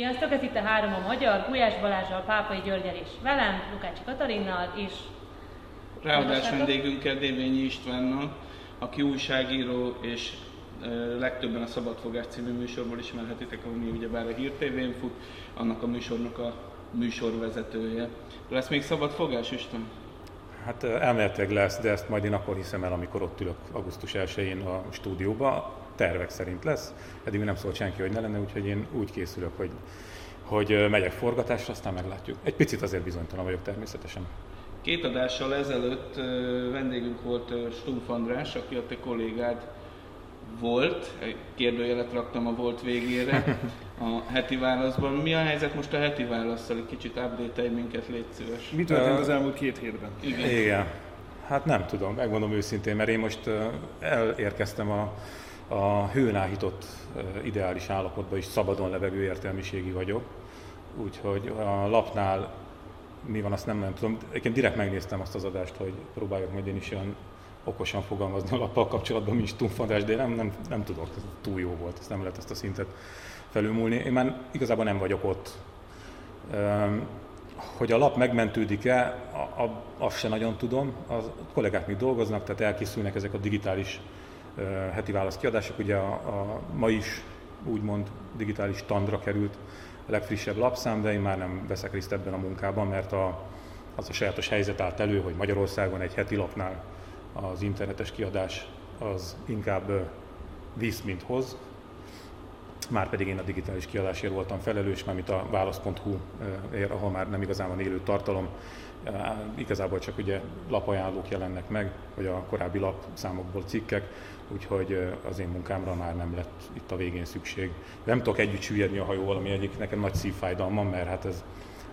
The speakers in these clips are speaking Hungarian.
Sziasztok, ez itt a három a magyar, Gulyás Balázsral, Pápai Györgyel és velem, Lukács Katalinnal és... Ráadás vendégünkkel Dévényi Istvánnal, aki újságíró és legtöbben a Szabadfogás című műsorból ismerhetitek, ami ugyebár a Hír TV-n fut, annak a műsornak a műsorvezetője. Lesz még Szabadfogás, István? Hát elméletileg lesz, de ezt majd én akkor hiszem el, amikor ott ülök augusztus 1-én a stúdióba. Tervek szerint lesz. Eddig nem szólt senki, hogy ne lenne, úgyhogy én úgy készülök, hogy, hogy megyek forgatásra, aztán meglátjuk. Egy picit azért bizonytalan vagyok természetesen. Két adással ezelőtt vendégünk volt Stumpf András, aki a te kollégád volt, kérdőjelet raktam a volt végére a heti válaszban. Mi a helyzet most a heti válaszsal? Egy kicsit update minket, légy szíves. Mi történt az elmúlt két hétben? Igen. Igen. Hát nem tudom, megmondom őszintén, mert én most elérkeztem a, a hőn áhított ideális állapotba is szabadon levegő értelmiségi vagyok. Úgyhogy a lapnál mi van, azt nem, nem tudom. Egyébként direkt megnéztem azt az adást, hogy próbáljuk majd én is olyan okosan fogalmazni a lappal kapcsolatban, mint túlfadás, de nem, nem, nem tudok, ez túl jó volt, ezt nem lehet ezt a szintet felülmúlni. Én már igazából nem vagyok ott. Hogy a lap megmentődik-e, azt se nagyon tudom. A kollégák még dolgoznak, tehát elkészülnek ezek a digitális heti válaszkiadások. Ugye a, a, ma is úgymond digitális tandra került a legfrissebb lapszám, de én már nem veszek részt ebben a munkában, mert a, az a sajátos helyzet állt elő, hogy Magyarországon egy heti lapnál az internetes kiadás az inkább visz, mint hoz. Már pedig én a digitális kiadásért voltam felelős, mármint a válasz.hu ér, ahol már nem igazán van élő tartalom. Igazából csak ugye lapajánlók jelennek meg, vagy a korábbi lapszámokból cikkek, úgyhogy az én munkámra már nem lett itt a végén szükség. Nem tudok együtt süllyedni a hajóval, ami egyik nekem nagy szívfájdalmam, mert hát ez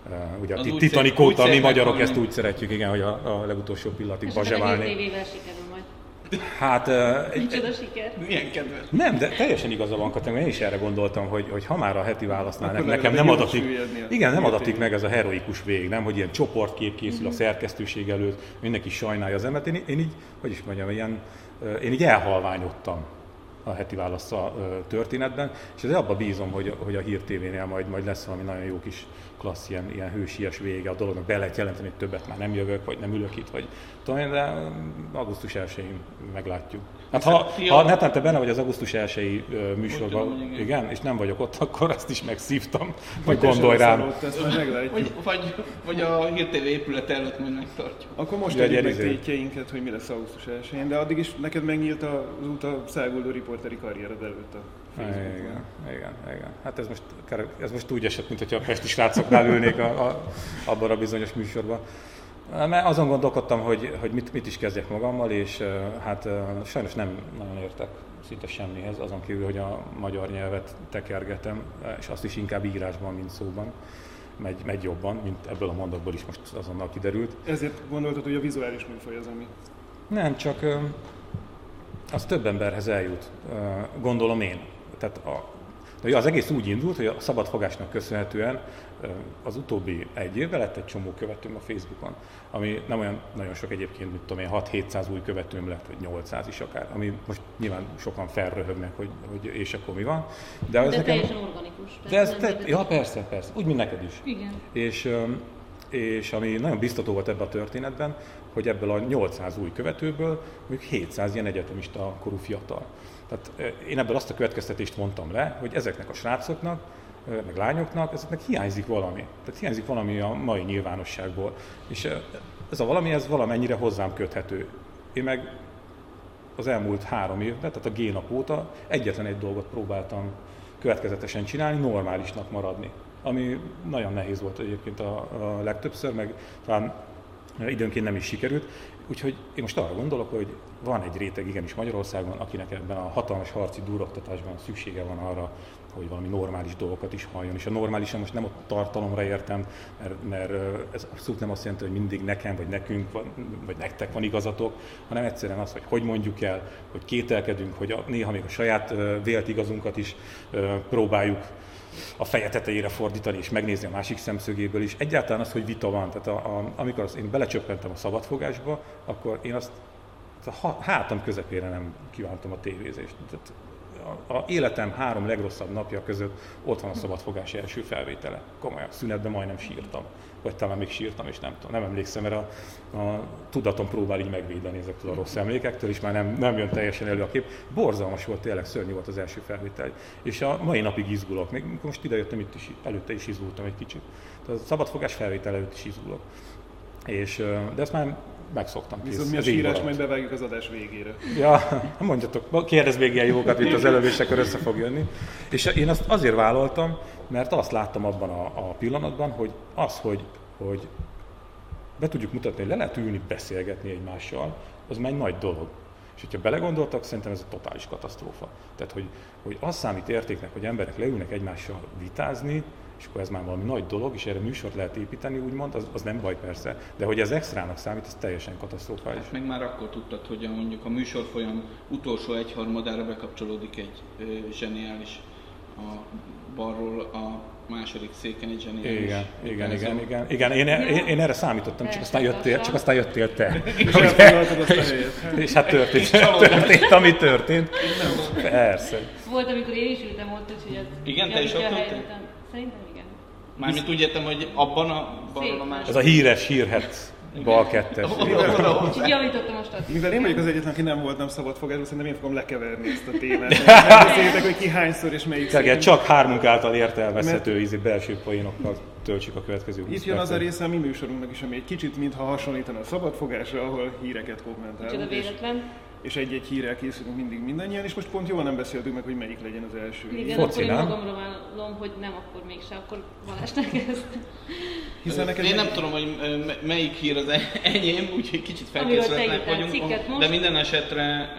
Uh, ugye a Titanic óta mi magyarok ezt úgy szeretjük, igen, hogy a, a legutolsó pillanatig bazseválni. Hát... Uh, Micsoda siker. Milyen kedves. Nem, de teljesen igaza van, Katem, én is erre gondoltam, hogy, hogy ha már a heti válasznál nekem, nekem nem adatik, igen, nem adatik meg ez a heroikus vég, nem, hogy ilyen csoportkép készül a mhm. szerkesztőség előtt, mindenki sajnálja az emet. Én, én így, hogy is mondjam, ilyen, én így elhalványodtam a heti válasz a történetben, és ez abban bízom, hogy, hogy a Hír TV-nél majd, majd lesz valami nagyon jó kis klassz, ilyen, ilyen hősies vége a dolognak, be lehet jelenteni, hogy többet már nem jövök, vagy nem ülök itt, vagy tudom de augusztus 1-én meglátjuk. Hát ha, ha netán te benne vagy az augusztus 1 műsorban, tudom, igen. igen, és nem vagyok ott, akkor azt is megszívtam, vagy gondolj rám. Vagy, vagy, vagy a Hír TV épület előtt majd megtartjuk. Akkor most tegyük meg tétjeinket, hogy mi lesz augusztus 1 de addig is neked megnyílt az út a száguldó riporteri karriered előtt a igen, igen, igen. Hát ez most, ez most úgy esett, mint hogyha a pesti srácoknál ülnék a, a, abban a bizonyos műsorban. Mert azon gondolkodtam, hogy, hogy mit, mit is kezdjek magammal, és hát sajnos nem nagyon értek szinte semmihez, azon kívül, hogy a magyar nyelvet tekergetem, és azt is inkább írásban, mint szóban megy, megy jobban, mint ebből a mondatból is most azonnal kiderült. Ezért gondoltad, hogy a vizuális műfaj az, ami... Nem, csak az több emberhez eljut, gondolom én tehát a, de az egész úgy indult, hogy a szabadfogásnak köszönhetően az utóbbi egy évben lett egy csomó követőm a Facebookon, ami nem olyan nagyon sok egyébként, mint tudom én, 6-700 új követőm lett, vagy 800 is akár, ami most nyilván sokan felröhögnek, hogy, hogy és akkor mi van. De, de nekem, teljesen organikus. De ez, te, ja, persze, persze, úgy, mint neked is. Igen. És, és ami nagyon biztató volt ebben a történetben, hogy ebből a 800 új követőből mondjuk 700 ilyen egyetemista korú fiatal. Tehát én ebből azt a következtetést mondtam le, hogy ezeknek a srácoknak, meg lányoknak, ezeknek hiányzik valami. Tehát hiányzik valami a mai nyilvánosságból. És ez a valami, ez valamennyire hozzám köthető. Én meg az elmúlt három évben, tehát a G-nap óta egyetlen egy dolgot próbáltam következetesen csinálni, normálisnak maradni. Ami nagyon nehéz volt egyébként a, a legtöbbször, meg talán időnként nem is sikerült. Úgyhogy én most arra gondolok, hogy van egy réteg igenis Magyarországon, akinek ebben a hatalmas harci duroktatásban szüksége van arra, hogy valami normális dolgokat is halljon. És a normálisan most nem a tartalomra értem, mert, mert ez abszolút nem azt jelenti, hogy mindig nekem, vagy nekünk, vagy nektek van igazatok, hanem egyszerűen az, hogy hogy mondjuk el, hogy kételkedünk, hogy a, néha még a saját vélt igazunkat is próbáljuk a feje tetejére fordítani és megnézni a másik szemszögéből is. Egyáltalán az, hogy vita van. Tehát a, a, amikor az, én belecsöppentem a szabadfogásba, akkor én azt a hátam közepére nem kívántam a tévézést. Tehát a, életem három legrosszabb napja között ott van a szabadfogás első felvétele. Komolyan, szünetben majdnem sírtam. Vagy talán még sírtam, és nem tudom, nem emlékszem, mert a, a tudatom próbál így megvédeni ezektől a rossz emlékektől, és már nem, nem jön teljesen elő a kép. Borzalmas volt, tényleg szörnyű volt az első felvétel. És a mai napig izgulok. Még most idejöttem itt is, előtte is izgultam egy kicsit. Tehát a szabadfogás felvétel előtt is izgulok. És, de ezt már megszoktam. Viszont mi a sírás majd bevágjuk az adás végére. Ja, mondjatok, kérdezz még ilyen jókat, mint az előbb, és akkor össze fog jönni. És én azt azért vállaltam, mert azt láttam abban a, a pillanatban, hogy az, hogy, hogy be tudjuk mutatni, hogy le lehet ülni, beszélgetni egymással, az már egy nagy dolog. És hogyha belegondoltak, szerintem ez a totális katasztrófa. Tehát, hogy, hogy az számít értéknek, hogy emberek leülnek egymással vitázni, és akkor ez már valami nagy dolog, és erre műsort lehet építeni, úgymond, az, az nem baj persze, de hogy ez extrának számít, az teljesen katasztrofális. Hát meg már akkor tudtad, hogy a, mondjuk a műsorfolyam utolsó egyharmadára bekapcsolódik egy ö, zseniális a balról a második széken egy zseniális. Igen, igen, igen, igen, igen. Én, én, én, erre számítottam, csak aztán jöttél, csak aztán jöttél te. és, és hát történt, történt, ami történt. Persze. Volt, amikor én is ültem ott, úgyhogy ez... Igen, te is ott ültél? Szerintem. Mármint úgy értem, hogy abban a balon a másik. Ez a híres hírhet bal kettes. Így javítottam most azt. Mivel én vagyok az egyetlen, aki nem volt nem szabad fogásban, szerintem én fogom lekeverni ezt a témát. Beszéljétek, hogy ki hányszor és melyik szépen. Csak hármunk által értelmezhető ízi belső poénokkal töltsük a következő 20 Itt jön az a része a mi műsorunknak is, ami egy kicsit mintha hasonlítana a szabadfogásra, ahol híreket kommentálunk. Micsoda véletlen és egy-egy hírrel készülünk mindig mindannyian, és most pont jól nem beszéltünk meg, hogy melyik legyen az első. Igen, Foci, akkor én magamra vállalom, hogy nem akkor mégse, akkor Balázsnak ezt. Hiszen neked én nem tudom, hogy melyik hír az e- enyém, úgyhogy kicsit felkészületlenek vagyunk. De minden esetre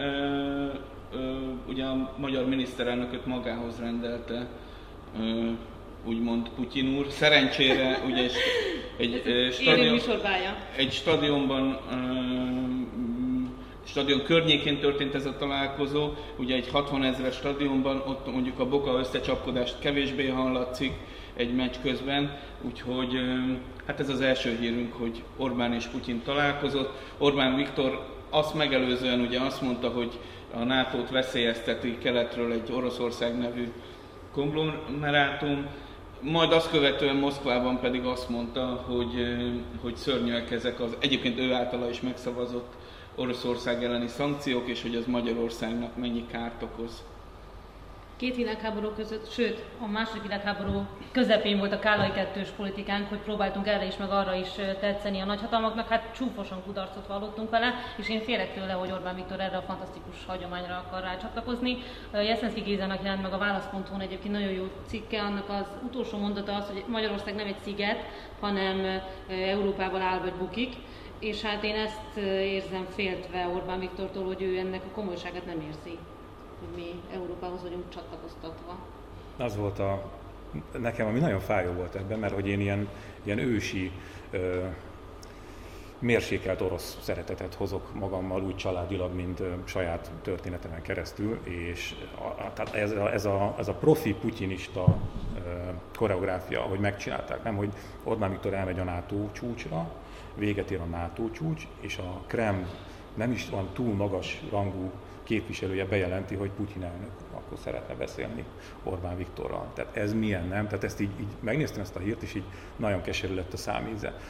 ugye a magyar miniszterelnököt magához rendelte úgymond Putyin úr. Szerencsére ugye egy, egy, stadion, egy stadionban stadion környékén történt ez a találkozó, ugye egy 60 ezeres stadionban, ott mondjuk a boka összecsapkodást kevésbé hallatszik egy meccs közben, úgyhogy hát ez az első hírünk, hogy Orbán és Putyin találkozott. Orbán Viktor azt megelőzően ugye azt mondta, hogy a NATO-t veszélyezteti keletről egy Oroszország nevű konglomerátum, majd azt követően Moszkvában pedig azt mondta, hogy, hogy szörnyűek ezek az egyébként ő általa is megszavazott Oroszország elleni szankciók, és hogy az Magyarországnak mennyi kárt okoz. Két világháború között, sőt, a második világháború közepén volt a Kálai kettős politikánk, hogy próbáltunk erre is, meg arra is tetszeni a nagyhatalmaknak, hát csúfosan kudarcot vallottunk vele, és én félek tőle, hogy Orbán Viktor erre a fantasztikus hagyományra akar rácsatlakozni. Jeszenszki Gézának jelent meg a válaszponton egyébként nagyon jó cikke, annak az utolsó mondata az, hogy Magyarország nem egy sziget, hanem Európával áll vagy bukik és hát én ezt érzem féltve Orbán Viktortól, hogy ő ennek a komolyságát nem érzi, hogy mi Európához vagyunk csatlakoztatva. Az volt a, nekem, ami nagyon fájó volt ebben, mert hogy én ilyen, ilyen ősi, ö, mérsékelt orosz szeretetet hozok magammal úgy családilag, mint ö, saját történetemen keresztül, és a, a, ez, a, ez, a, ez a profi putyinista ö, koreográfia, hogy megcsinálták, nem, hogy Orbán Viktor elmegy a NATO csúcsra, véget ér a NATO csúcs, és a Krem nem is van túl magas rangú képviselője bejelenti, hogy Putyin elnök akkor szeretne beszélni Orbán Viktorral. Tehát ez milyen, nem? Tehát ezt így, így megnéztem ezt a hírt, és így nagyon keserű lett a számíze.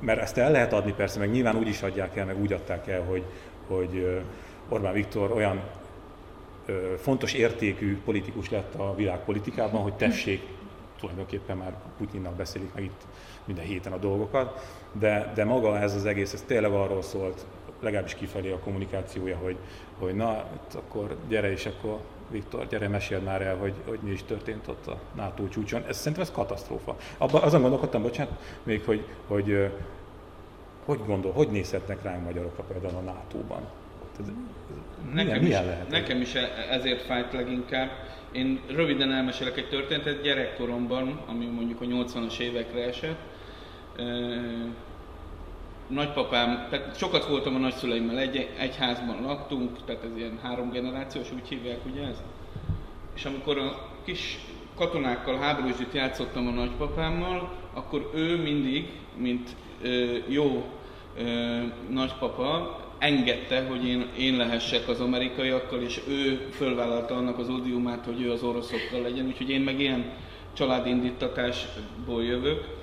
Mert ezt el lehet adni persze, meg nyilván úgy is adják el, meg úgy adták el, hogy, hogy Orbán Viktor olyan fontos értékű politikus lett a világpolitikában, hogy tessék, tulajdonképpen már Putyinnak beszélik meg itt minden héten a dolgokat, de, de maga ez az egész, ez tényleg arról szólt, legalábbis kifelé a kommunikációja, hogy, hogy na, akkor gyere és akkor Viktor, gyere, meséld már el, hogy, hogy mi is történt ott a NATO csúcson. Ez szerintem ez katasztrófa. Abba, azon gondolkodtam, bocsánat, még, hogy, hogy hogy gondol, hogy nézhetnek ránk magyarokra például a NATO-ban? Nekem, milyen, is, lehet? Nekem is e- ezért fájt leginkább. Én röviden elmesélek egy történetet gyerekkoromban, ami mondjuk a 80-as évekre esett nagypapám, tehát sokat voltam a nagyszüleimmel, egy, egy házban laktunk, tehát ez ilyen három generációs, úgy hívják ugye ez? És amikor a kis katonákkal háborúsdit játszottam a nagypapámmal, akkor ő mindig, mint ö, jó ö, nagypapa, engedte, hogy én, én lehessek az amerikaiakkal, és ő fölvállalta annak az odiumát, hogy ő az oroszokkal legyen, úgyhogy én meg ilyen családindítatásból jövök.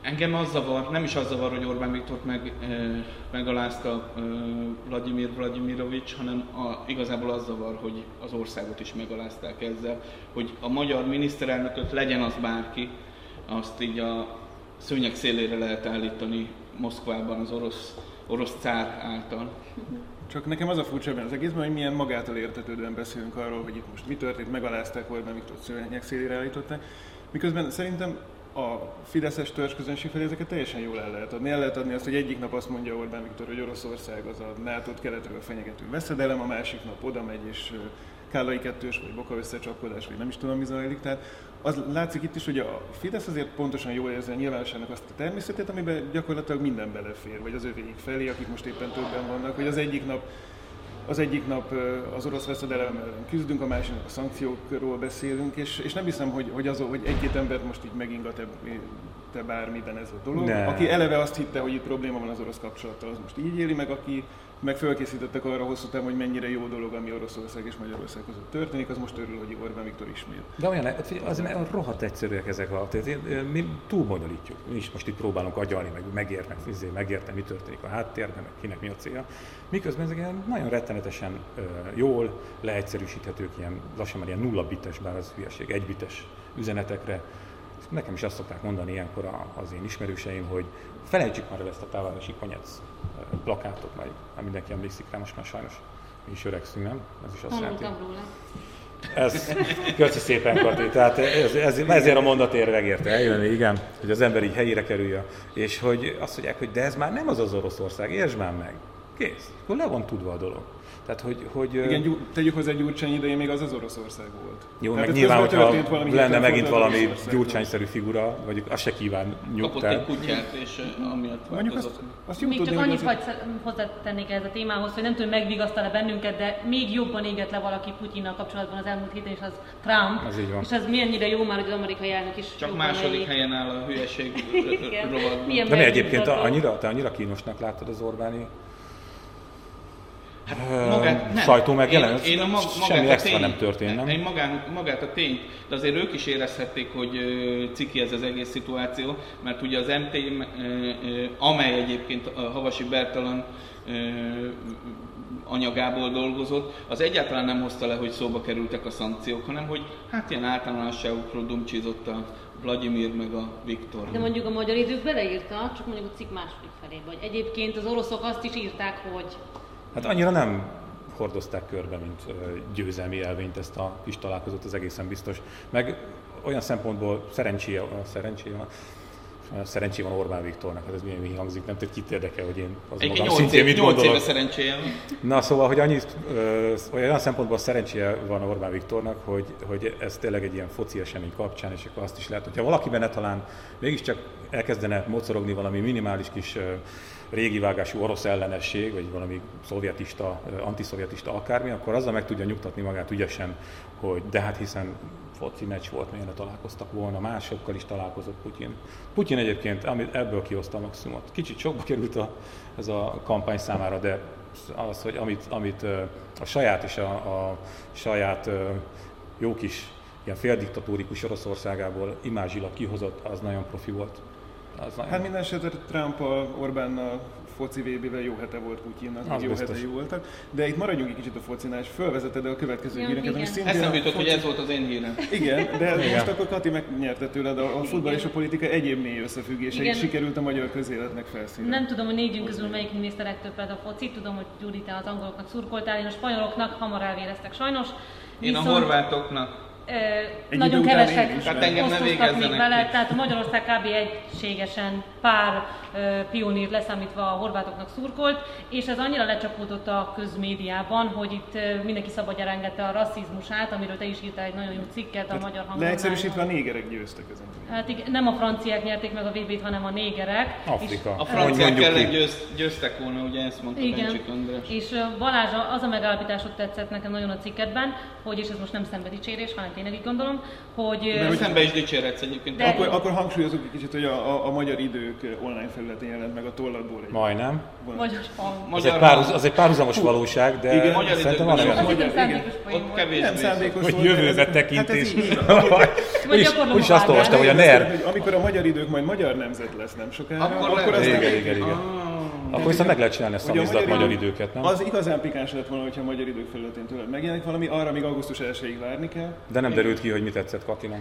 Engem az zavar, nem is az zavar, hogy Orbán Viktor meg, e, megalázta e, Vladimir Vladimirovics, hanem a, igazából az zavar, hogy az országot is megalázták ezzel, hogy a magyar miniszterelnököt legyen az bárki, azt így a szőnyeg szélére lehet állítani Moszkvában az orosz, orosz cár által. Csak nekem az a furcsa ebben az egészben, hogy milyen magától értetődően beszélünk arról, hogy itt most mi történt, megalázták Orbán Viktor szőnyeg szélére állították, miközben szerintem a Fideszes törzsközönség felé ezeket teljesen jól el lehet adni. El lehet adni azt, hogy egyik nap azt mondja Orbán Viktor, hogy Oroszország az a nato keletről fenyegető veszedelem, a másik nap oda megy és Kállai kettős, vagy Boka összecsapkodás, vagy nem is tudom, mi zajlik. Tehát az látszik itt is, hogy a Fidesz azért pontosan jól érzi a nyilvánosságnak azt a természetét, amiben gyakorlatilag minden belefér, vagy az övéig felé, akik most éppen többen vannak, hogy az egyik nap az egyik nap az orosz veszedelem ellen küzdünk, a másik nap a szankciókról beszélünk, és, és nem hiszem, hogy, hogy, az, hogy egy-két embert most így megingat te bármiben ez a dolog. Ne. Aki eleve azt hitte, hogy itt probléma van az orosz kapcsolattal, az most így éli meg, aki meg fölkészítettek arra hosszú távon, hogy mennyire jó dolog, ami Oroszország és Magyarország között történik, az most örül, hogy Orbán Viktor ismét. De olyan, az, az rohadt egyszerűek ezek a, tehát mi túlbonyolítjuk. Mi is most itt próbálunk agyalni, meg megérteni, izé, megérteni, mi történik a háttérben, meg kinek mi a célja. Miközben ezek ilyen nagyon rettenetesen jól leegyszerűsíthetők, ilyen lassan már ilyen nulla bites, bár az hülyeség, egy bites üzenetekre. Nekem is azt szokták mondani ilyenkor az én ismerőseim, hogy felejtsük már el ezt a távárosi konyec plakátot, majd már mindenki emlékszik rá, most már sajnos mi is öregszünk, nem? Ez is azt jelenti. Ez, köszi szépen, Kati. Tehát ez, ez, ezért a mondatért megérte eljönni, igen, hogy az ember így helyére kerüljön, és hogy azt mondják, hogy de ez már nem az az Oroszország, értsd már meg. Kész. Akkor le van tudva a dolog. Tehát, hogy, hogy, Igen, gyú, tegyük hozzá Gyurcsány idején még az az Oroszország volt. Jó, Tehát meg nyilván, hogyha valami lenne megint valami Gyurcsányszerű figura, vagy azt se kíván nyugtál. Kapott egy kutyát, és amiatt Mondjuk azt, azt Még csak annyit hagy hozzátennék ez a témához, hogy nem tudom, megvigasztal-e bennünket, de még jobban éget le valaki Putyinnal kapcsolatban az elmúlt héten, és az Trump. Ez így van. És ez milyennyire jó már, hogy az amerikai elnök is Csak második helyen áll a hülyeség rovatban. De mi egyébként annyira, te annyira kínosnak láttad az Orbáni Hát magát, nem. sajtó megjelent? Én, én a mag, Semmi extra tény, nem történt, nem? Én magán, magát a tényt, de azért ők is érezhették, hogy ciki ez az egész szituáció, mert ugye az MT, amely egyébként a Havasi Bertalan anyagából dolgozott, az egyáltalán nem hozta le, hogy szóba kerültek a szankciók, hanem hogy hát ilyen általánosságokról dumcsizott a Vladimir meg a Viktor. De mondjuk a magyar idők beleírta, csak mondjuk a cikk második felé, vagy egyébként az oroszok azt is írták, hogy Hát annyira nem hordozták körbe, mint győzelmi elvényt ezt a kis találkozót, az egészen biztos. Meg olyan szempontból szerencséje, szerencséje van, szerencsé van Orbán Viktornak, hát ez milyen mi hangzik, nem tudom, kit érdekel, hogy én az Egy magam szintén mit gondolok. éve szerencséje van. Na szóval, hogy annyit, ö, olyan szempontból szerencséje van Orbán Viktornak, hogy, hogy ez tényleg egy ilyen foci esemény kapcsán, és akkor azt is lehet, hogyha valaki benne talán mégiscsak elkezdene mocorogni valami minimális kis régi vágású orosz ellenesség, vagy valami szovjetista, antiszovjetista akármi, akkor azzal meg tudja nyugtatni magát ügyesen, hogy de hát hiszen foci meccs volt, melyre találkoztak volna, másokkal is találkozott Putyin. Putyin egyébként amit ebből kihozta a maximumot. Kicsit sokba került a, ez a kampány számára, de az, hogy amit, amit a saját és a, a saját jó kis ilyen féldiktatórikus Oroszországából imázsilag kihozott, az nagyon profi volt. Az nagyon... Hát minden esetre Trump a Orbánnal foci VB-vel jó hete volt Putyinnak, az jó biztos. hete jó voltak. De itt maradjunk egy kicsit a focinál, és felvezeted a következő híreket, ami szintén... Eszembe jutott, foci... hogy ez volt az én hírem. Igen, de igen. most akkor Kati megnyerte tőled a, a futball és a politika egyéb mély összefüggéseit sikerült a magyar közéletnek felszínre. Nem tudom, hogy négyünk közül melyik nézte legtöbbet a focit, tudom, hogy Gyuri, te az angoloknak szurkoltál, én a spanyoloknak hamar elvéreztek sajnos. Én Viszont... a horvátoknak egy nagyon kevesek hát engem nem még vele, tehát Magyarország kb. egységesen pár pionír leszámítva a horvátoknak szurkolt, és ez annyira lecsapódott a közmédiában, hogy itt mindenki szabadjára engedte a rasszizmusát, amiről te is írtál egy nagyon jó cikket a magyar hangolmányban. Leegyszerűsítve a négerek győztek ezen. Hát igen, nem a franciák nyerték meg a VB-t, hanem a négerek. Afrika. És, a franciák ellen győz, győztek volna, ugye ezt mondta igen. András. És Balázs, az a megállapításod tetszett nekem nagyon a cikkedben, hogy, és ez most nem dicsérés, hanem tényleg így gondolom, hogy... De hogy szembe is dicsérhetsz egyébként. De... Akkor, akkor hangsúlyozunk egy kicsit, hogy a, a, a magyar idő idők online felületén jelent meg a tolladból egy Majdnem. Magyar Az egy, párhuz, az egy párhuzamos valóság, de Igen. Magyar szerintem van olyan, Magyar- szándékos Ott kevésbé. nem szándékos hogy jövőbe tekintés. Hát Úgyis azt olvastam, hogy a NER, amikor a magyar idők majd magyar nemzet lesz nem sokára, Akkor akkor, az Igen, igen, igen. Akkor viszont meg lehet csinálni ezt a magyar idő- időket, nem? Az igazán pikáns lett volna, hogyha a magyar idők felületén tőled megjelenik valami, arra még augusztus 1-ig várni kell. De nem derült ki, hogy mi tetszett Katinak.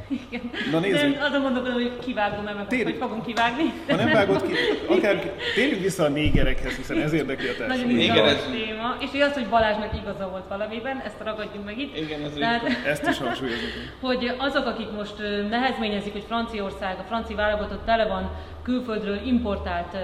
Na nézzük, De azon gondolkodom, hogy kivágom, mert meg Tényleg. hogy fogom kivágni. ha nem vágod ki, akár térjünk vissza a négerekhez, hiszen ez érdekli a Nagyon társadalmat. izgalmas Igen, ez- téma. És az, hogy Balázsnak igaza volt valamiben, ezt ragadjunk meg itt. Igen, ez Tehát, Ezt is hangsúlyozunk. hogy azok, akik most nehezményezik, hogy Franciaország, a francia válogatott tele van külföldről importált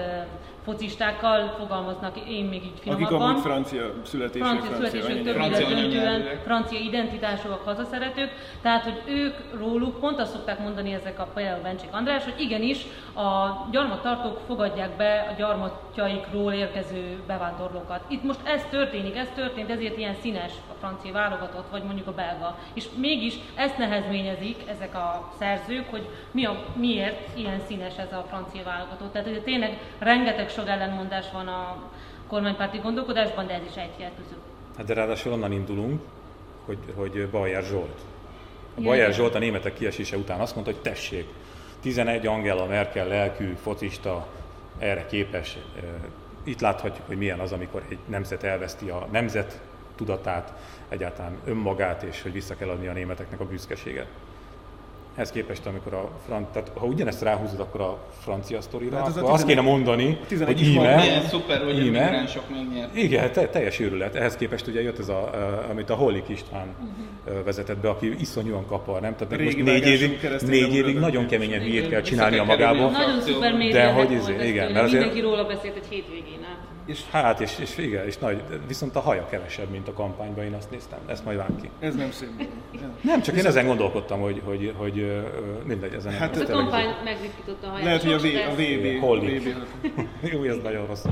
focistákkal, fogalmaznak én még így Akik finomabban. amúgy francia születések, francia anyanyelvű. többnyire Francia döntően francia identitásúak, hazaszeretők, tehát hogy ők róluk pont azt szokták mondani ezek a például Bencsik András, hogy igenis a gyarmattartók fogadják be a gyarmatjaikról érkező bevándorlókat. Itt most ez történik, ez történt, ezért ilyen színes a francia válogatott, vagy mondjuk a belga. És mégis ezt nehezményezik ezek a szerzők, hogy mi a, miért ilyen színes ez a francia válogatott. Tehát ugye tényleg rengeteg sok ellenmondás van a kormánypárti gondolkodásban, de ez is egy között. Hát de ráadásul onnan indulunk, hogy, hogy Bajer Zsolt. A Bajer. Zsolt a németek kiesése után azt mondta, hogy tessék, 11 Angela Merkel lelkű, focista, erre képes. Itt láthatjuk, hogy milyen az, amikor egy nemzet elveszti a nemzet tudatát, egyáltalán önmagát, és hogy vissza kell adni a németeknek a büszkeséget. Ehhez képest, amikor a fran... tehát ha ugyanezt ráhúzod, akkor a francia sztorira, Hát az a akkor azt 11 kéne mondani, 11 hogy íme, Milyen szuper, hogy a íme, migránsok megnyert. igen, te, teljes őrület. Ehhez képest ugye jött ez, a, a, amit a Hollik István uh-huh. vezetett be, aki iszonyúan kapar, nem? Tehát Régi most négy évig, négy évig nagyon keményen hülyét kell Vissza csinálni a kell kerülni magából. a Nagyon szuper De hogy volt izé, ez igen, mert azért- Mindenki róla beszélt egy hétvégén át. És Hát, és, és igen, és nagy, viszont a haja kevesebb, mint a kampányban, én azt néztem. Ezt majd vág ki. ez nem szép. Nem, csak én ezen gondolkodtam, hogy, hogy, hogy ö, mindegy, ezen Hát. Ez a kampány megritkította a haját. Lehet, hogy a, v, a. VB, Hollik. VB Jó, ez nagyon rossz.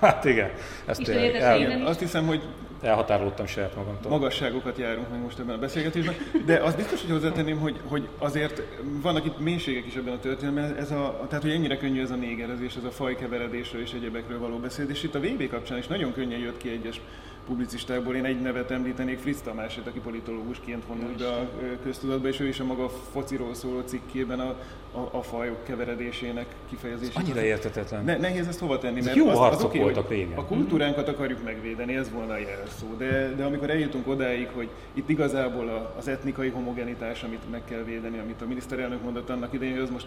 Hát igen, ezt el, innen. Azt hiszem, hogy elhatárolódtam saját magamtól. magasságokat járunk meg most ebben a beszélgetésben, de az biztos, hogy hozzátenném, hogy, hogy azért vannak itt mélységek is ebben a történetben, ez a, tehát hogy ennyire könnyű ez a négerezés, ez a fajkeveredésről és egyebekről való beszéd, és itt a VB kapcsán is nagyon könnyen jött ki egyes publicistákból. Én egy nevet említenék, Fritz Tamásét, aki politológusként vonult be a köztudatba, és ő is a maga fociról szóló cikkében a, a, a fajok keveredésének kifejezését. Annyira értetetlen. Ne, nehéz ezt hova tenni, mert jó az, harcok az oké, voltak régen. A kultúránkat akarjuk megvédeni, ez volna a jelszó. De, de amikor eljutunk odáig, hogy itt igazából az etnikai homogenitás, amit meg kell védeni, amit a miniszterelnök mondott annak idején, hogy az most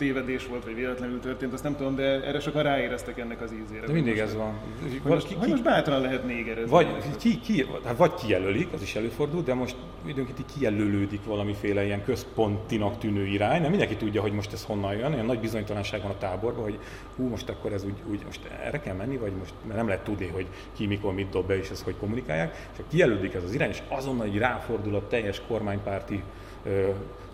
tévedés volt, vagy véletlenül történt, azt nem tudom, de erre sokan ráéreztek ennek az ízére. De mindig ez van. Hogy most, ki, ki, most bátran lehet négerezni. vagy, ki, ki, hát vagy kijelölik, az is előfordul, de most időnként kijelölődik valamiféle ilyen központinak tűnő irány. Nem mindenki tudja, hogy most ez honnan jön, ilyen nagy bizonytalanság van a táborban, hogy hú, most akkor ez úgy, úgy most erre kell menni, vagy most mert nem lehet tudni, hogy ki mikor mit dob be, és ezt hogy kommunikálják. És ha kijelölik ez az irány, és azonnal így ráfordul a teljes kormánypárti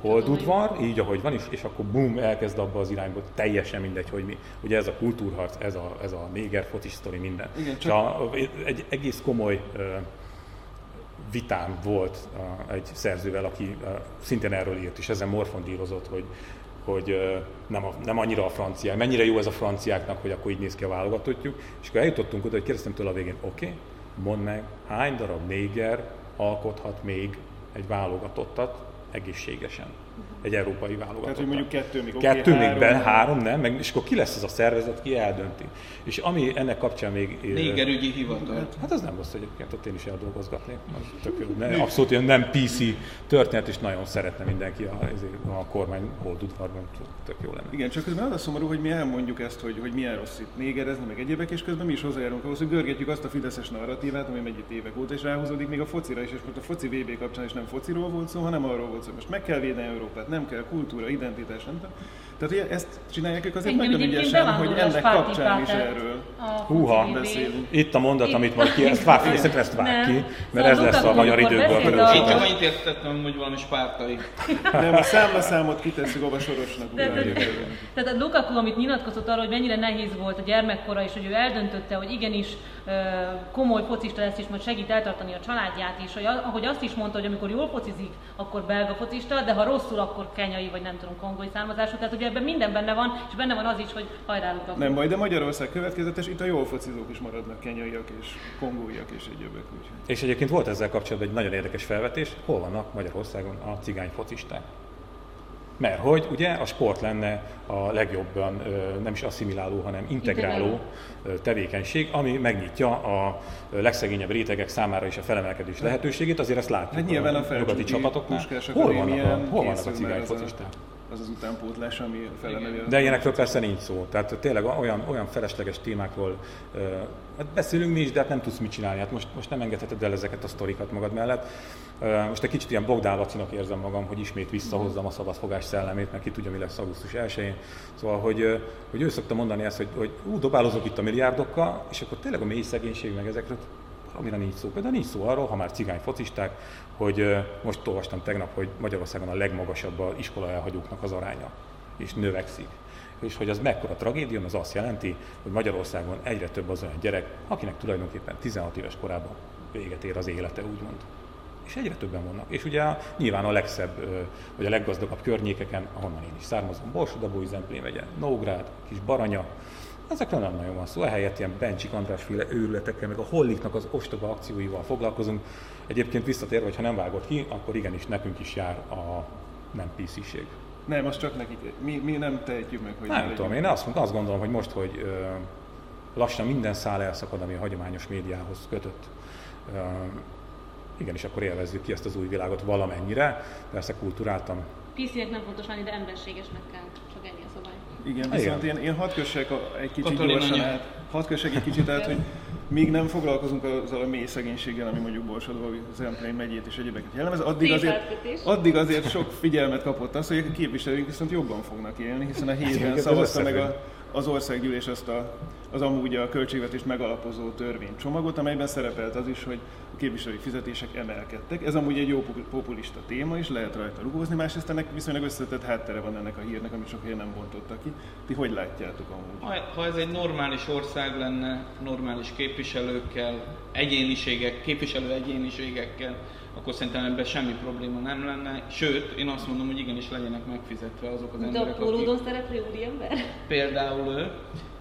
holdudvar, így ahogy van, és, és akkor bum, elkezd abba az irányba, teljesen mindegy, hogy mi. Ugye ez a kultúrharc, ez a, ez a néger foci sztori, minden. Igen, csak- a, egy egész komoly vitám volt egy szerzővel, aki szintén erről írt, és ezen morfondírozott, hogy, hogy nem, a, nem annyira a francia, mennyire jó ez a franciáknak, hogy akkor így néz ki a válogatottjuk, és akkor eljutottunk oda, hogy kérdeztem tőle a végén, oké, okay, mondd meg, hány darab néger alkothat még egy válogatottat egészségesen? Egy európai válogatottat. Tehát, hogy mondjuk kettő még oké, Kettő még három be, nem. három nem, meg, és akkor ki lesz az a szervezet, ki eldönti. És ami ennek kapcsán még... ö, Négerügyi hivatal. Hát az nem rossz egyébként, ott én is eldolgozgatnék. Az tök jó. Ne, abszolút ilyen nem PC történet, és nagyon szeretne mindenki a, a kormány holdudvarban, tök jó lenne. Igen, csak közben az a szomorú, hogy mi elmondjuk ezt, hogy, hogy milyen rossz itt négerezni, meg egyébek, és közben mi is hozzájárulunk ahhoz, hogy görgetjük azt a fideszes narratívát, ami megy itt évek óta, és ráhúzódik még a focira is, és most a foci VB kapcsán is nem fociról volt szó, hanem arról volt szó, hogy most meg kell védeni Európát, nem kell kultúra, identitás, nem tudom. Tehát ugye ezt csinálják ők azért nagyon ügyesen, hogy ennek kapcsán is erről Húha, beszélünk. Itt a mondat, amit majd ki, ezt vág, szerintem ezt vág ki, mert Szóval ez lesz a magyar a- Én csak annyit értettem, hogy valami spártai. Nem, a számlaszámot kitesszük a sorosnak. Tehát a Lukaku, amit nyilatkozott arról, hogy mennyire nehéz volt a gyermekkora, és hogy ő eldöntötte, hogy igenis komoly focista lesz, és majd segít eltartani a családját is, ahogy azt is mondta, hogy amikor jól focizik, akkor belga focista, de ha rosszul, akkor kenyai, vagy nem tudom, kongói származású. Tehát ugye ugye ebben minden benne van, és benne van az is, hogy hajrá Lukaku. Nem baj, de Magyarország következetes, itt a jól focizók is maradnak, kenyaiak és kongóiak és egyébek. Úgyhogy. És egyébként volt ezzel kapcsolatban egy nagyon érdekes felvetés, hol vannak Magyarországon a cigány focisták? Mert hogy ugye a sport lenne a legjobban nem is asszimiláló, hanem integráló tevékenység, ami megnyitja a legszegényebb rétegek számára is a felemelkedés lehetőségét, azért ezt látjuk Hát nyilván a nyugati felcsúti csapatoknál. Hol vannak a, hol vannak a cigány a- focisták? Az az utánpótlás, ami felemeli. De ilyenekről persze nincs szó. Tehát tényleg olyan, olyan felesleges témákról hát beszélünk mi is, de hát nem tudsz mit csinálni. Hát most, most nem engedheted el ezeket a sztorikat magad mellett. Most egy kicsit ilyen Bogdán Lacinak érzem magam, hogy ismét visszahozzam a szabadfogás szellemét, mert ki tudja, mi lesz augusztus 1-én. Szóval, hogy, hogy ő szokta mondani ezt, hogy, hogy ú, dobálozok itt a milliárdokkal, és akkor tényleg a mély szegénység meg ezekről amire nincs szó. Például nincs szó arról, ha már cigány focisták, hogy most olvastam tegnap, hogy Magyarországon a legmagasabb a iskola elhagyóknak az aránya, és növekszik. És hogy az mekkora tragédia, az azt jelenti, hogy Magyarországon egyre több az olyan gyerek, akinek tulajdonképpen 16 éves korában véget ér az élete, úgymond. És egyre többen vannak. És ugye nyilván a legszebb, vagy a leggazdagabb környékeken, ahonnan én is származom, Borsodabói Zemplén megye, Nógrád, Kis Baranya, Ezekről nem nagyon van szó, ehelyett ilyen Bencsik András féle őrületekkel, meg a Holliknak az ostoba akcióival foglalkozunk. Egyébként visszatérve, hogy ha nem vágod ki, akkor igenis nekünk is jár a nem PC-ség. Nem, az csak nekik. Mi, mi nem tehetjük meg, hogy ne Nem tudom, én azt, azt gondolom, hogy most, hogy ö, lassan minden szál elszakad, ami a hagyományos médiához kötött, ö, igenis akkor élvezzük ki ezt az új világot valamennyire, persze kulturáltan. PC-nek nem fontos lenni, de emberségesnek kell, csak ennyi a szabály. Igen, Igen. viszont én, én hadd kössek a, egy kicsit Katalin gyorsan át, hadd kössek egy kicsit át, hogy míg nem foglalkozunk azzal a mély szegénységgel, ami mondjuk Borsodva, Zemplén megyét és egyébeket jellemez, addig azért, addig azért sok figyelmet kapott az, hogy a képviselőink viszont jobban fognak élni, hiszen a héten szavazta meg a, az országgyűlés azt a, az amúgy a költségvetést megalapozó törvénycsomagot, amelyben szerepelt az is, hogy a képviselői fizetések emelkedtek. Ez amúgy egy jó popu- populista téma is, lehet rajta rugózni, másrészt ennek viszonylag összetett háttere van ennek a hírnek, amit sok helyen nem bontottak ki. Ti hogy látjátok amúgy? Ha, ha ez egy normális ország lenne, normális képviselőkkel, egyéniségek, képviselő egyéniségekkel, akkor szerintem ebben semmi probléma nem lenne. Sőt, én azt mondom, hogy igenis legyenek megfizetve azok az De a emberek, akik pólódon szereplő úriember? például ő,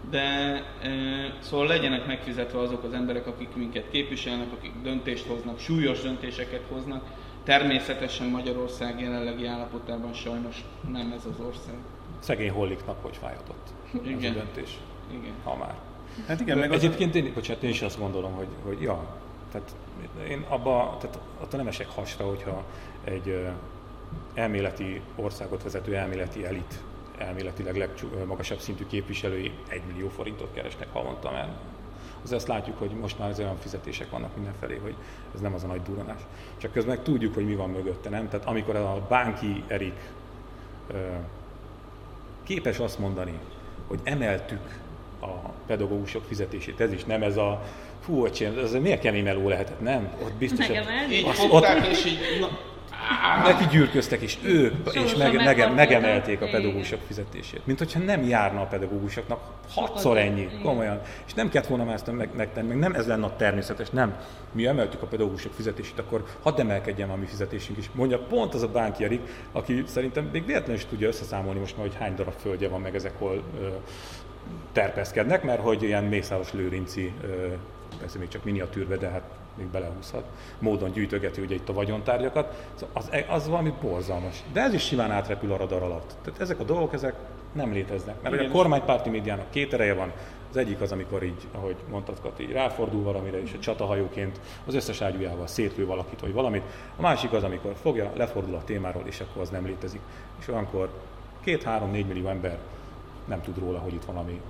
de e, szóval legyenek megfizetve azok az emberek, akik minket képviselnek, akik döntést hoznak, súlyos döntéseket hoznak. Természetesen Magyarország jelenlegi állapotában sajnos nem ez az ország. Szegény Holliknak hogy fájhatott ez a Igen. döntés, Igen. ha már. Hát igen, meg az, Egyébként én, bocsánat, én is azt gondolom, hogy, hogy ja, tehát én abba, tehát attól nem esek hasra, hogyha egy elméleti országot vezető elméleti elit, elméletileg legmagasabb szintű képviselői 1 millió forintot keresnek havonta, mert az ezt látjuk, hogy most már az olyan fizetések vannak mindenfelé, hogy ez nem az a nagy duranás. Csak közben meg tudjuk, hogy mi van mögötte, nem? Tehát amikor a Bánki Erik képes azt mondani, hogy emeltük a pedagógusok fizetését. Ez is nem ez a fú, öcsém, ez miért kemény meló lehetett, nem? Ott biztos, hogy Megemelni? Így Azt fogták, és így, na, neki gyűrköztek, és ők Sorosan és meg, mege, megemelték a Igen. pedagógusok fizetését. Mint hogyha nem járna a pedagógusoknak hatszor ennyi, igen. komolyan. És nem kellett volna már ezt meg, megtenni, meg nem ez lenne a természetes, nem. Mi emeltük a pedagógusok fizetését, akkor hadd emelkedjen a mi fizetésünk is. Mondja pont az a Bánki Erik, aki szerintem még véletlenül is tudja összeszámolni most már, hogy hány darab földje van, meg ezek hol ö, terpeszkednek, mert hogy ilyen Mészáros Lőrinci, ö, persze még csak miniatűrbe, de hát még belehúzhat, módon gyűjtögeti ugye itt a vagyontárgyakat, szóval az, az valami borzalmas. De ez is simán átrepül a radar alatt. Tehát ezek a dolgok, ezek nem léteznek. Mert ugye a Igen. kormánypárti médiának két ereje van. Az egyik az, amikor így, ahogy mondtad, Kati, így ráfordul valamire, és egy csatahajóként az összes ágyújával szétlő valakit, vagy valamit. A másik az, amikor fogja, lefordul a témáról, és akkor az nem létezik. És olyankor két-három-négy millió ember nem tud róla, hogy itt valami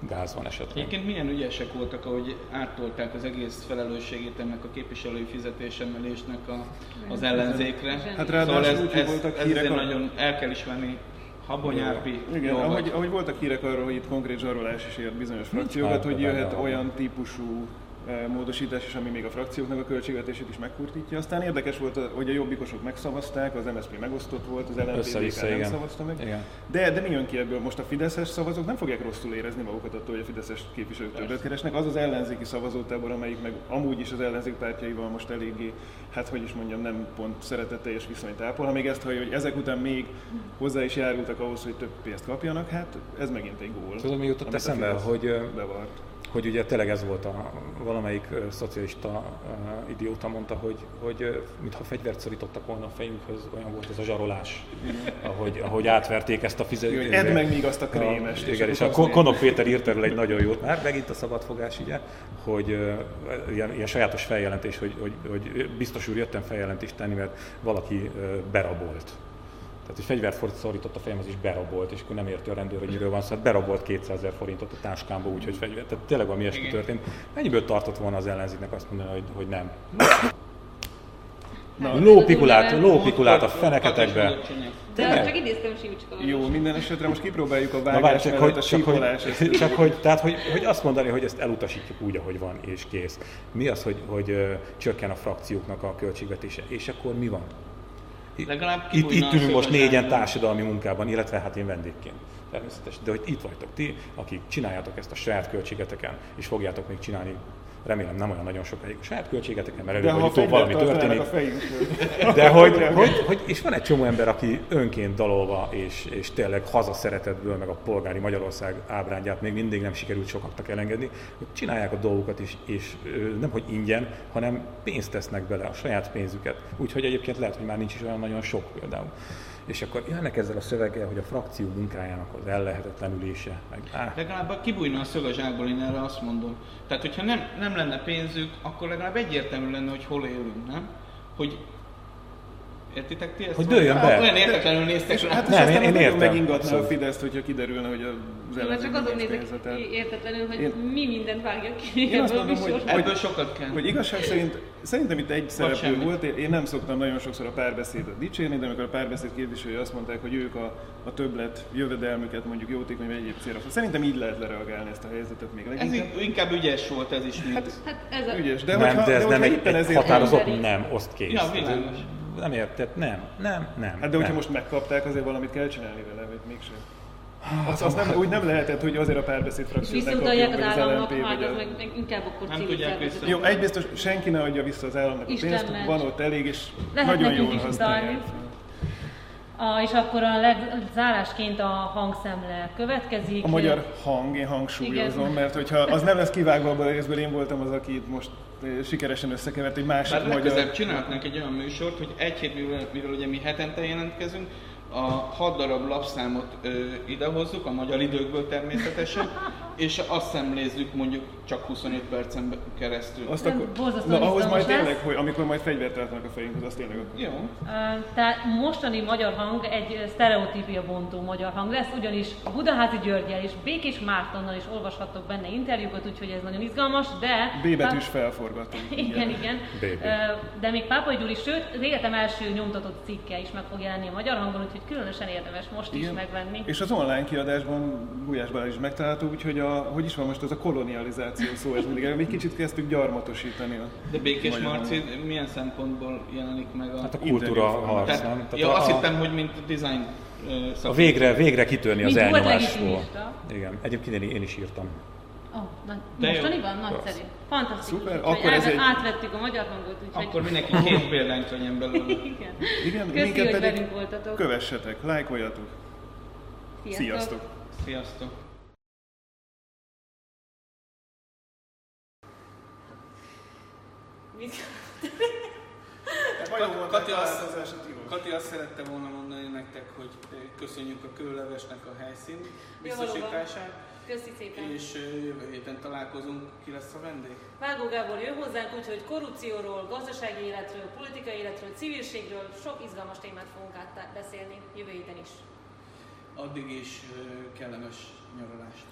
gáz van esetleg. Egyébként milyen ügyesek voltak, ahogy áttolták az egész felelősségét ennek a képviselői fizetésemelésnek a, az ellenzékre. Hát ráadásul szóval ez, úgy, hogy ez, voltak ez hírek a- nagyon el kell ismerni Habonyárpi. Igen, jó ahogy, ahogy voltak hírek arról, hogy itt konkrét zsarolás is ért bizonyos frakciókat, már hogy jöhet olyan típusú módosítás is, ami még a frakcióknak a költségvetését is megkurtítja. Aztán érdekes volt, hogy a jobbikosok megszavazták, az MSZP megosztott volt, az LNP nem szavazta meg. Igen. De, de mi jön ki ebből? Most a Fideszes szavazók nem fogják rosszul érezni magukat attól, hogy a Fideszes képviselők többet keresnek. Az az ellenzéki szavazótábor, amelyik meg amúgy is az ellenzék pártjaival most eléggé, hát hogy is mondjam, nem pont szeretetteljes viszonyt ápol. Ha még ezt hallja, hogy ezek után még hozzá is járultak ahhoz, hogy több pénzt kapjanak, hát ez megint egy gól. Tudom, mi jutott eszembe, hogy bevart hogy ugye tényleg ez volt a valamelyik szocialista uh, idióta mondta, hogy, hogy mintha fegyvert szorítottak volna a fejünkhöz, olyan volt ez a zsarolás, ahogy, ahogy átverték ezt a fizetést. Edd meg még azt a krémest. A, igen, és, és a Konok Péter írt erről egy nagyon jót már, megint a szabadfogás, ugye, hogy uh, ilyen, ilyen, sajátos feljelentés, hogy, hogy, hogy biztos úr jöttem feljelentést tenni, mert valaki uh, berabolt tehát egy fegyvert szorított a fejemhez, és berabolt, és akkor nem érti a rendőr, hogy miről van szó. Hát berabolt 200 ezer forintot a táskámba, úgyhogy fegyver. Tehát tényleg valami ilyesmi történt. Mennyiből tartott volna az ellenzéknek azt mondani, hogy, hogy nem? Na, lópikulát, lópikulát a feneketekbe. De csak idéztem Sivicska. Jó, minden esetre most kipróbáljuk a vágás Na, csak, a sípolás. Csak, hogy, csak hogy, tehát, hogy, hogy azt mondani, hogy ezt elutasítjuk úgy, ahogy van, és kész. Mi az, hogy, hogy uh, csökken a frakcióknak a költségvetése, és akkor mi van? Legalább itt, itt ülünk most négyen társadalmi munkában, illetve hát én vendégként természetesen. De hogy itt vagytok ti, akik csináljátok ezt a saját költségeteken, és fogjátok még csinálni remélem nem olyan nagyon sokáig a saját költségeteken, mert előbb valami történik. De hogy, hogy, hogy, és van egy csomó ember, aki önként dalolva, és, és tényleg hazaszeretetből, meg a polgári Magyarország ábrándját még mindig nem sikerült sokaknak elengedni, hogy csinálják a dolgokat is, és nem hogy ingyen, hanem pénzt tesznek bele, a saját pénzüket. Úgyhogy egyébként lehet, hogy már nincs is olyan nagyon sok például és akkor jönnek ezzel a szöveggel, hogy a frakció munkájának az ellehetetlenülése. Meg, áh. Legalább kibújna a szög a zsákból, én erre azt mondom. Tehát, hogyha nem, nem lenne pénzük, akkor legalább egyértelmű lenne, hogy hol élünk, nem? Hogy Értitek ti ezt? Hogy dőljön be. Olyan értetlenül néztek rá. Hát nem, én, én értem. megingatná a Fideszt, hogyha kiderülne, hogy az ellenzék csak azon nézek értetlenül, hogy én, mi mindent vágja ki én azt mondom, hogy, ebből sokat kell. Hogy igazság szerint, szerintem itt egy szereplő volt, én nem szoktam nagyon sokszor a párbeszédet dicsérni, de amikor a párbeszéd képviselői azt mondták, hogy ők a, a többlet jövedelmüket mondjuk jótékony vagy egyéb célra. Szerintem így lehet lereagálni ezt a helyzetet még leginkább. Ez inkább ügyes volt ez is, mint... Hát, hát ez a... ügyes, de, nem, hogyha, de ez de nem egy, egy határozott nem, oszt kész. Ja, világos nem érted, nem, nem, nem. Hát de hogyha nem. most megkapták, azért valamit kell csinálni vele, vagy mégsem. Az, az nem, úgy nem lehetett, hogy azért a párbeszéd frakciót Visszautalják az államnak, hát az meg, meg inkább akkor nem tudják vissza. Jó, egy biztos, senki ne adja vissza az államnak a pénzt, van ott elég, és Lehet nagyon jól használják. A, és akkor a zárásként a hangszemle következik. A magyar hang, én hangsúlyozom, Igen. mert hogyha az nem lesz kivágva abban a részből, én voltam az, aki most sikeresen összekevert egy másik Bár magyar... csinálhatnánk egy olyan műsort, hogy egy hét, mivel, mivel ugye mi hetente jelentkezünk, a hat darab lapszámot ö, idehozzuk, a magyar időkből természetesen, és azt szemlézzük mondjuk csak 25 percen keresztül. Azt akkor, na, ahhoz majd tényleg, hogy amikor majd fegyvert tartanak a fejünkhez, az tényleg akkor. Jó. Uh, tehát mostani magyar hang egy sztereotípia bontó magyar hang lesz, ugyanis a Budaházi Györgyel és Békés Mártonnal is olvashattok benne interjúkat, úgyhogy ez nagyon izgalmas, de... B betűs felforgatunk. igen, igen. Uh, de még Pápai Gyuri, sőt, az életem első nyomtatott cikke is meg fog jelenni a magyar hangon, úgyhogy különösen érdemes most igen. is megvenni. És az online kiadásban Gulyás is megtalálható, úgyhogy a, hogy is van most ez a kolonializáció szó, ez mindig, egy kicsit kezdtük gyarmatosítani. A De Békés Marci milyen szempontból jelenik meg a... Hát a kultúra harc, Tehát, nem? Tehát ja, a, azt hittem, hogy mint design a végre, végre kitörni mint az elnyomásból. Igen, egyébként én, én is írtam. Oh, na, mostaniban? Nagyszerű. Fantasztikus. Szuper, akkor ez egy... átvettük a magyar hangot, úgyhogy... Akkor mindenki két példányt vegyen belőle. Igen. Igen, Köszi, hogy pedig voltatok. kövessetek, lájkoljatok. Sziasztok. Sziasztok. Sziasztok. Mit? Kati, azt, Kati azt szerette volna mondani nektek, hogy köszönjük a kőlevesnek a helyszín biztosítását. Köszi szépen. És jövő héten találkozunk. Ki lesz a vendég? Vágó Gábor jön hozzánk, úgyhogy korrupcióról, gazdasági életről, politikai életről, civilségről sok izgalmas témát fogunk átbeszélni jövő héten is. Addig is kellemes nyaralást.